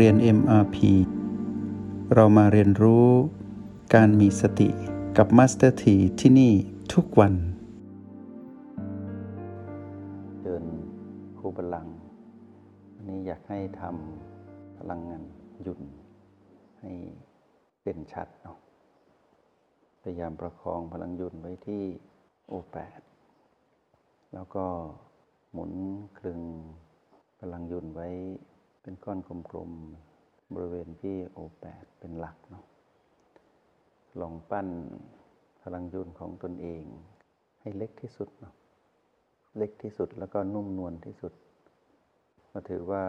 เรียน MRP เรามาเรียนรู้การมีสติกับ Master T ที่ที่นี่ทุกวัน เดินคูบาลังวันนี้อยากให้ทำพลังงานหยุ่น ให้เด่นชัดเนาะพยายามประคองพลังหยุ่นไว้ที่โอแปดแล้วก็หมุนคลึงพลังหยุ่นไว้ เป็นก้อนกลมๆ บริเวณที่โอแปดเป็นหลักเนาะลองปั้นพลังยุ่นของตนเอง ให้เล็กที่สุดเนาะเล็กที่สุดแล้วก็นุ่มนวลที่สุด ก็ถือว่า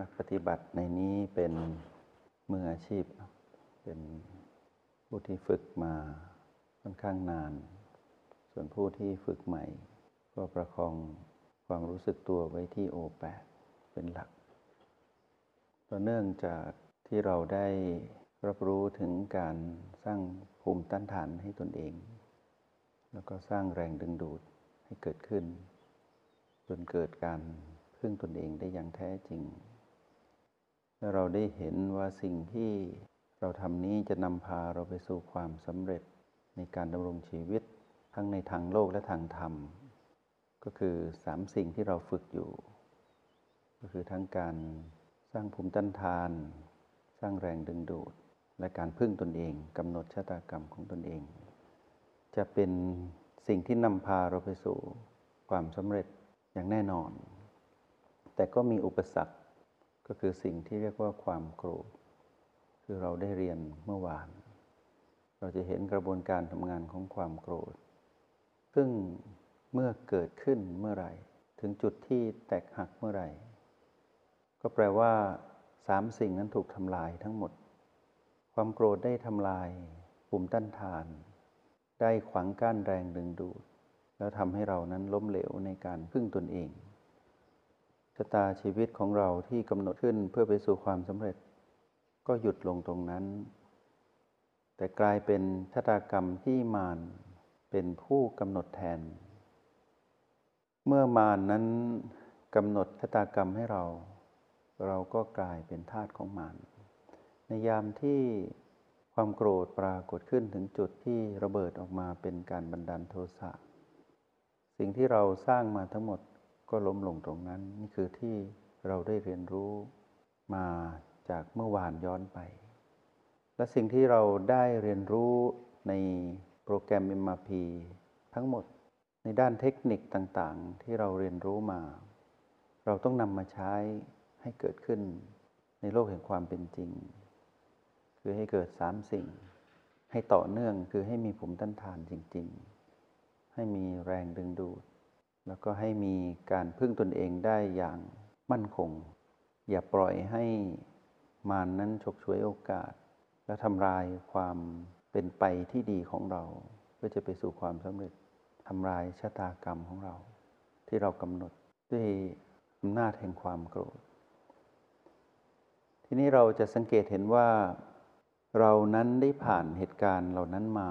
นักปฏิบัติในนี้เป็นมืออาชีพ เป็นผู้ที่ฝึกมาค่อนข้างนาน ส่วนผู้ที่ฝึกใหม่ ก็ประคองความรู้สึกตัวไว้ที่โอแปดเป็นหลัก เนื่องจากที่เราได้รับรู้ถึงการสร้างภูมิต้านทานให้ตนเอง แล้วก็สร้างแรงดึงดูดให้เกิดขึ้น จนเกิดการพึ่งตนเองได้อย่างแท้จริงและเราได้เห็นว่าสิ่งที่เราทำนี้จะนำพาเราไปสู่ความสำเร็จในการดำรงชีวิตทั้งในทางโลกและทางธรรม ก็คือสามสิ่งที่เราฝึกอยู่ ก็คือทั้งการ สร้างภูมิต้านทาน สร้างแรงดึงดูด และการพึ่งตนเองกำหนดชะตากรรมของตนเอง จะเป็นสิ่งที่นำพาเราไปสู่ความสำเร็จอย่างแน่นอน แต่ก็มีอุปสรรคก็คือสิ่งที่เรียกว่าความโกรธ คือเราได้เรียนเมื่อวาน เราจะเห็นกระบวนการทำงานของความโกรธ ซึ่งเมื่อเกิดขึ้นเมื่อไหร่ ถึงจุดที่แตกหักเมื่อไหร่ ก็แปลว่าสามสิ่งนั้นถูกทำลายทั้งหมด ความโกรธได้ทำลายปุ่มต้านทาน ได้ขวางกั้นแรงดึงดูด แล้วทำให้เรานั้นล้มเหลวในการพึ่งตนเองชะตาชีวิตของเราที่กำหนดขึ้นเพื่อไปสู่ความสำเร็จ ก็หยุดลงตรงนั้น แต่กลายเป็นชะตากรรมที่มารเป็นผู้กำหนดแทน เมื่อมารนนั้นกำหนดชะตากรรมให้เรา เราก็กลายเป็นทาสของมารในยามที่ความโกรธปรากฏขึ้นถึงจุดที่ระเบิดออกมาเป็นการบันดาลโทสะ สิ่งที่เราสร้างมาทั้งหมดก็ล้มลงตรงนั้น นี่คือที่เราได้เรียนรู้มาจากเมื่อวานย้อนไป และสิ่งที่เราได้เรียนรู้ในโปรแกรม MRP ทั้งหมดในด้านเทคนิคต่างๆ ที่เราเรียนรู้มา เราต้องนำมาใช้ ให้เกิดขึ้นในโลกแห่งความเป็นจริง คือให้เกิดสามสิ่ง ให้ต่อเนื่องคือให้มีภูมิต้านทานจริง ๆ ให้มีแรงดึงดูด แล้วก็ให้มีการพึ่งตนเองได้อย่างมั่นคง อย่าปล่อยให้มานนั้นฉกฉวยโอกาส และทำลายความเป็นไปที่ดีของเรา เพื่อจะไปสู่ความสำเร็จทำลายชะตากรรมของเรา ที่เรากำหนดด้วยอำนาจแห่งความโกรธ ทีนี้เราจะสังเกตเห็นว่าเรานั้นได้ผ่านเหตุการณ์เหล่านั้นมา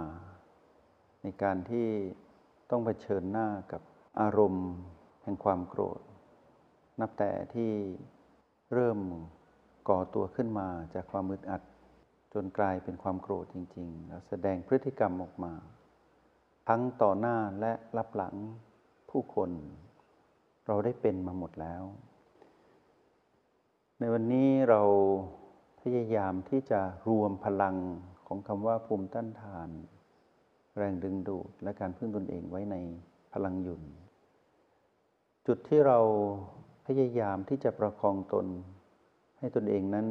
ในการที่ต้องเผชิญหน้ากับอารมณ์แห่งความโกรธ นับแต่ที่เริ่มก่อตัวขึ้นมาจากความมืดอัด จนกลายเป็นความโกรธจริง ๆ แล้วแสดงพฤติกรรมออกมา ทั้งต่อหน้าและรับหลังผู้คน เราได้เป็นมาหมดแล้ว ในวันนี้เราพยายามที่จะรวมพลังของคำว่าภูมิต้านทาน แรงดึงดูดและการพึ่งตนเองไว้ในพลังหยุ่น จุดที่เราพยายามที่จะประคองตน ให้ตนเองนั้น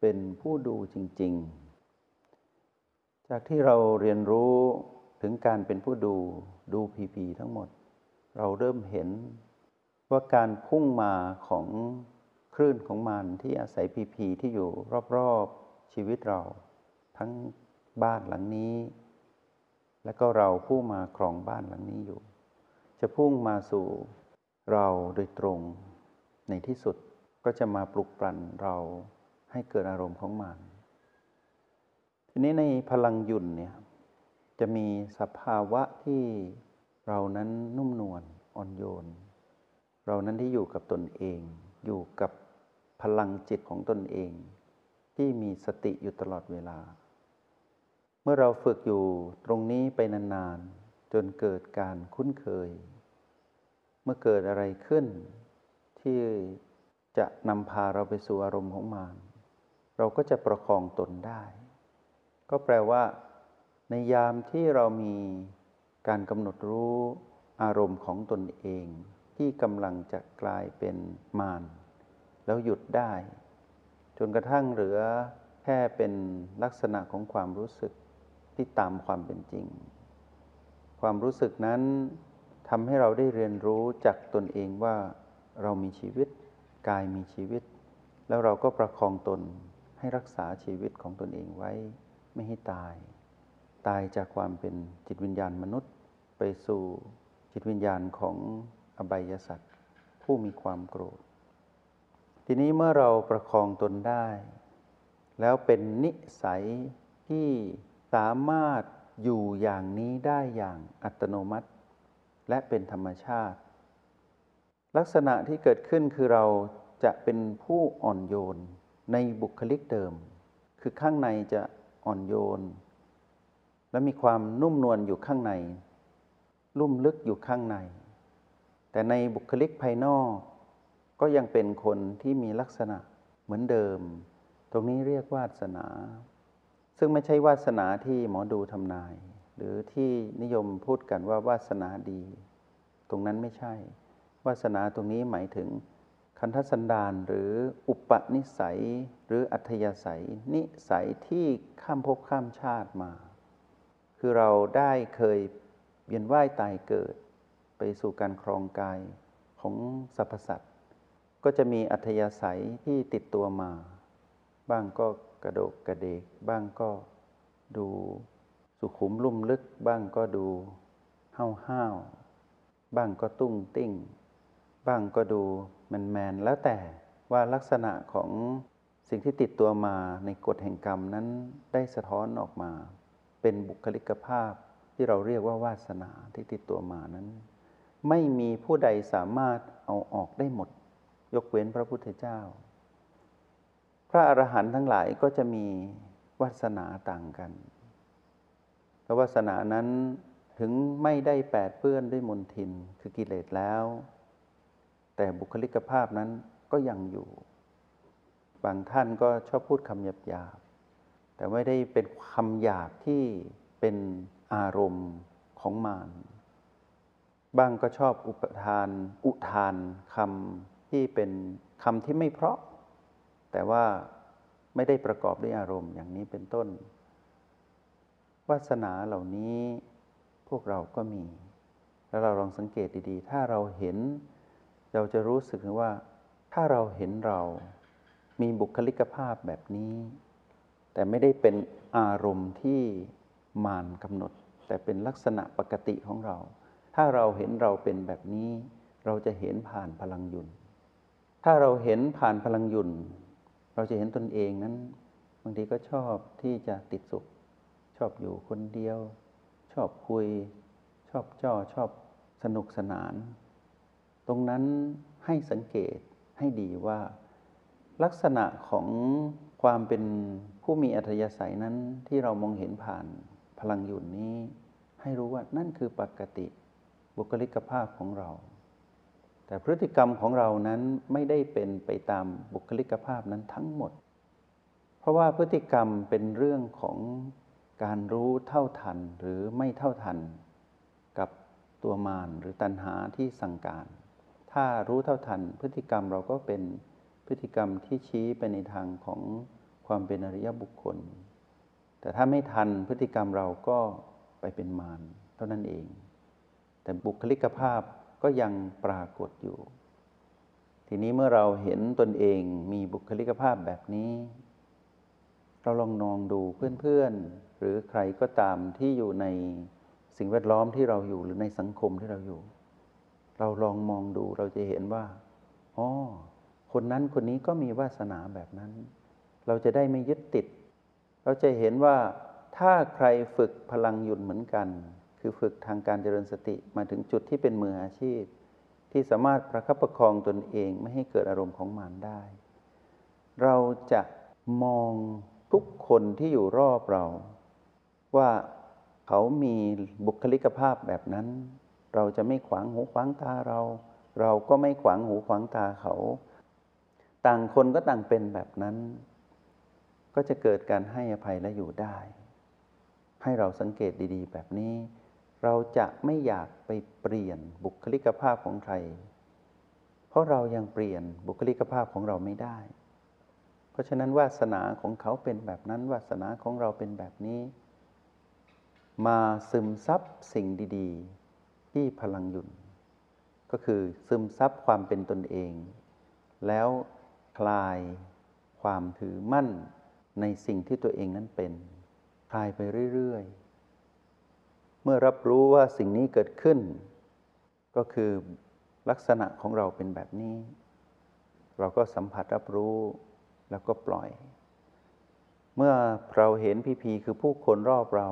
เป็นผู้ดูจริง ๆ จากที่เราเรียนรู้ถึงการเป็นผู้ดูดูพีพีทั้งหมด เราเริ่มเห็นว่าการพุ่งมาของ คลื่นของมันที่อาศัยพีพีที่อยู่รอบๆชีวิตเรา ทั้งบ้านหลังนี้ และก็เราผู้มาครองบ้านหลังนี้อยู่ จะพุ่งมาสู่เราโดยตรงในที่สุดก็จะมาปลุกปลั่นเราให้เกิดอารมณ์ของมัน ทีนี้ในพลังหยุ่นเนี่ยจะมีสภาวะที่เรานั้นนุ่มนวลอ่อนโยน เรานั้นที่อยู่กับตนเอง อยู่กับ พลังจิตของตนเอง ที่มีสติอยู่ตลอดเวลา เมื่อเราฝึกอยู่ตรงนี้ไปนานๆ จนเกิดการคุ้นเคย เมื่อเกิดอะไรขึ้น ที่จะนำพาเราไปสู่อารมณ์ของมารเราก็จะประคองตนได้ ก็แปลว่า ในยามที่เรามีการกำหนดรู้อารมณ์ของตนเอง ที่กำลังจะกลายเป็นมาร แล้วหยุดได้ จนกระทั่งเหลือแค่เป็นลักษณะของความรู้สึกที่ตามความเป็นจริง ความรู้สึกนั้นทำให้เราได้เรียนรู้จากตนเองว่าเรามีชีวิต กายมีชีวิต แล้วเราก็ประคองตนให้รักษาชีวิตของตนเองไว้ไม่ให้ตาย ตายจากความเป็นจิตวิญญาณมนุษย์ ไปสู่จิตวิญญาณของอบายสัตว์ผู้มีความโกรธ ทีนี้เมื่อเราประคองตนได้ แล้วเป็นนิสัยที่สามารถอยู่อย่างนี้ได้อย่างอัตโนมัติ และเป็นธรรมชาติ ลักษณะที่เกิดขึ้นคือเราจะเป็นผู้อ่อนโยนในบุคลิกเดิม คือข้างในจะอ่อนโยน และมีความนุ่มนวลอยู่ข้างใน ลุ่มลึกอยู่ข้างใน แต่ในบุคลิกภายนอก ก็ยังเป็นคนที่มีลักษณะเหมือนเดิม ตรงนี้เรียกวาสนา ซึ่งไม่ใช่วาสนาที่หมอดูทำนาย หรือที่นิยมพูดกันว่าวาสนาดี ตรงนั้นไม่ใช่ วาสนาตรงนี้หมายถึงคันธสันดานหรืออุปนิสัย หรืออัธยาศัย นิสัยที่ข้ามภพข้ามชาติมา คือเราได้เคยเวียนว่ายตายเกิด ไปสู่การครองกายของสรรพสัตว ก็จะมีอัธยาศัยที่ติดตัวมา บ้างก็กระโดกกระเดก บ้างก็ดูสุขุมลุ่มลึก บ้างก็ดูห้าวห้าวบ้างก็ตุ้งติ้ง บ้างก็ดูแมนแมนแล้วแต่ว่าลักษณะของสิ่งที่ติดตัวมาในกฎแห่งกรรมนั้นได้สะท้อนออกมา เป็นบุคลิกภาพที่เราเรียกว่าวาสนาที่ติดตัวมานั้น ไม่มีผู้ใดสามารถเอาออกได้หมด ยกเว้นพระพุทธเจ้า พระอรหันต์ทั้งหลายก็จะมีวาสนาต่างกันแลววาสนานั้นถึงไม่ได้แปดเปื้อนด้วยมนทินคือกิเลสแล้ว แต่บุคลิกภาพนั้นก็ยังอยู่ บางท่านก็ชอบพูดคำหยาบๆ แต่ไม่ได้เป็นคำหยาบที่เป็นอารมณ์ของมารบางก็ชอบอุปทาน อุทานคำ ที่เป็นคำที่ไม่เพราะ แต่ว่าไม่ได้ประกอบด้วยอารมณ์อย่างนี้เป็นต้น วาสนาเหล่านี้พวกเราก็มี แล้วเราลองสังเกตดีๆ ถ้าเราเห็น เราจะรู้สึกว่า ถ้าเราเห็นเรามีบุคลิกภาพแบบนี้ แต่ไม่ได้เป็นอารมณ์ที่มานกำหนด แต่เป็นลักษณะปกติของเรา ถ้าเราเห็นเราเป็นแบบนี้ เราจะเห็นผ่านพลังยุน ถ้าเราเห็นผ่านพลังยุนเราจะเห็นตนเองนั้น บางทีก็ชอบที่จะติดสุข ชอบอยู่คนเดียว ชอบคุย ชอบจ่อชอบสนุกสนาน ตรงนั้นให้สังเกตให้ดีว่า ลักษณะของความเป็นผู้มีอัธยาศัยนั้นที่เรามองเห็นผ่านพลังหยุดนี้ ให้รู้ว่านั่นคือปกติ บุคลิกภาพของเรา แต่พฤติกรรมของเรานั้นไม่ได้เป็นไปตามบุคลิกภาพนั้นทั้งหมด เพราะว่าพฤติกรรมเป็นเรื่องของการรู้เท่าทันหรือไม่เท่าทัน กับตัวมารหรือตัณหาที่สั่งการ ถ้ารู้เท่าทัน พฤติกรรมเราก็เป็นพฤติกรรมที่ชี้ไปในทางของความเป็นอริยบุคคล แต่ถ้าไม่ทันพฤติกรรมเราก็ไปเป็นมารเท่านั้นเอง แต่บุคลิกภาพ ก็ยังปรากฏอยู่ ทีนี้เมื่อเราเห็นตนเองมีบุคลิกภาพแบบนี้ เราลองนองดูเพื่อนๆ หรือใครก็ตามที่อยู่ในสิ่งแวดล้อมที่เราอยู่หรือในสังคมที่เราอยู่ เราลองมองดูเราจะเห็นว่าอ๋อคนนั้นคนนี้ก็มีวาสนาแบบนั้น เราจะได้ไม่ยึดติด เราจะเห็นว่าถ้าใครฝึกพลังหยุดเหมือนกัน คือฝึกทางการเจริญสติมาถึงจุดที่เป็นมืออาชีพ ที่สามารถประคับประคองตนเองไม่ให้เกิดอารมณ์ของมารได้ เราจะมองทุกคนที่อยู่รอบเรา ว่าเขามีบุคลิกภาพแบบนั้น เราจะไม่ขวางหูขวางตาเรา เราก็ไม่ขวางหูขวางตาเขา ต่างคนก็ต่างเป็นแบบนั้น ก็จะเกิดการให้อภัยและอยู่ได้ ให้เราสังเกตดี ๆ แบบนี้ เราจะไม่อยากไปเปลี่ยนบุคลิกภาพของใคร เพราะเรายังเปลี่ยนบุคลิกภาพของเราไม่ได้ เพราะฉะนั้นวาสนาของเขาเป็นแบบนั้น วาสนาของเราเป็นแบบนี้ มาซึมซับสิ่งดีๆ ที่พลังหยุ่นก็คือซึมซับความเป็นตนเอง แล้วคลายความถือมั่นในสิ่งที่ตัวเองนั้นเป็น คลายไปเรื่อย ๆ มื่อรับรู้ว่าสิ่งนี้เกิดขึ้น ก็คือลักษณะของเราเป็นแบบนี้ เราก็สัมผัสรับรู้แล้วก็ปล่อย เมื่อเราเห็นพีพีคือผู้คนรอบเรา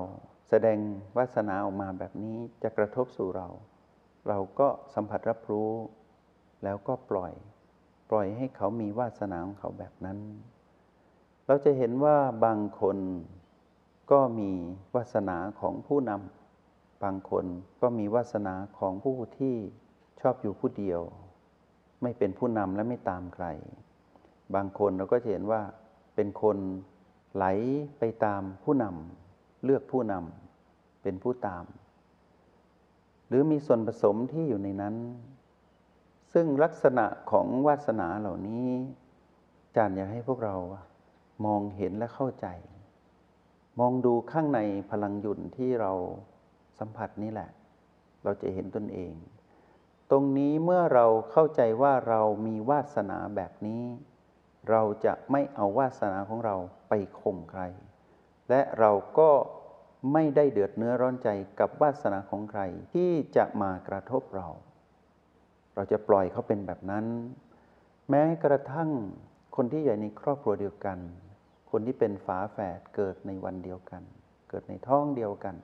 แสดงวาสนาออกมาแบบนี้จะกระทบสู่เรา เราก็สัมผัสรับรู้ แล้วก็ปล่อย ปล่อยให้เขามีวาสนาของเขาแบบนั้น เราจะเห็นว่าบางคนก็มีวาสนาของผู้นำ บางคนก็มีวาสนาของผู้ที่ชอบอยู่ผู้เดียว ไม่เป็นผู้นำและไม่ตามใคร บางคนเราก็จะเห็นว่าเป็นคนไหลไปตามผู้นำเลือกผู้นำเป็นผู้ตาม หรือมีส่วนผสมที่อยู่ในนั้น ซึ่งลักษณะของวาสนาเหล่านี้จารย์อยากให้พวกเรามองเห็นและเข้าใจ มองดูข้างในพลังหยุ่นที่เรา สัมผัสนี่แหละ เราจะเห็นตนเอง ตรงนี้เมื่อเราเข้าใจว่าเรามีวาสนาแบบนี้ เราจะไม่เอาวาสนาของเราไปข่มใคร และเราก็ไม่ได้เดือดเนื้อร้อนใจกับวาสนาของใครที่จะมากระทบเรา เราจะปล่อยเขาเป็นแบบนั้น แม้กระทั่งคนที่ใหญ่ในครอบครัวเดียวกัน คนที่เป็นฝาแฝดเกิดในวันเดียวกัน เกิดในท้องเดียวกัน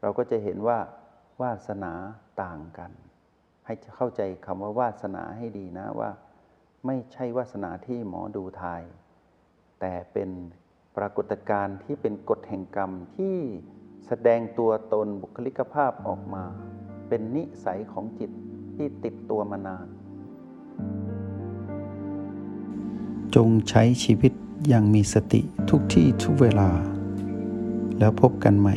เราก็จะเห็นว่าวาสนาต่างกัน ให้เข้าใจคำว่าวาสนาให้ดีนะว่า ไม่ใช่วาสนาที่หมอดูทาย แต่เป็นปรากฏการณ์ที่เป็นกฎแห่งกรรมที่แสดงตัวตนบุคลิกภาพออกมา เป็นนิสัยของจิตที่ติดตัวมานาน จงใช้ชีวิตอย่างมีสติทุกที่ทุกเวลา แล้วพบกันใหม่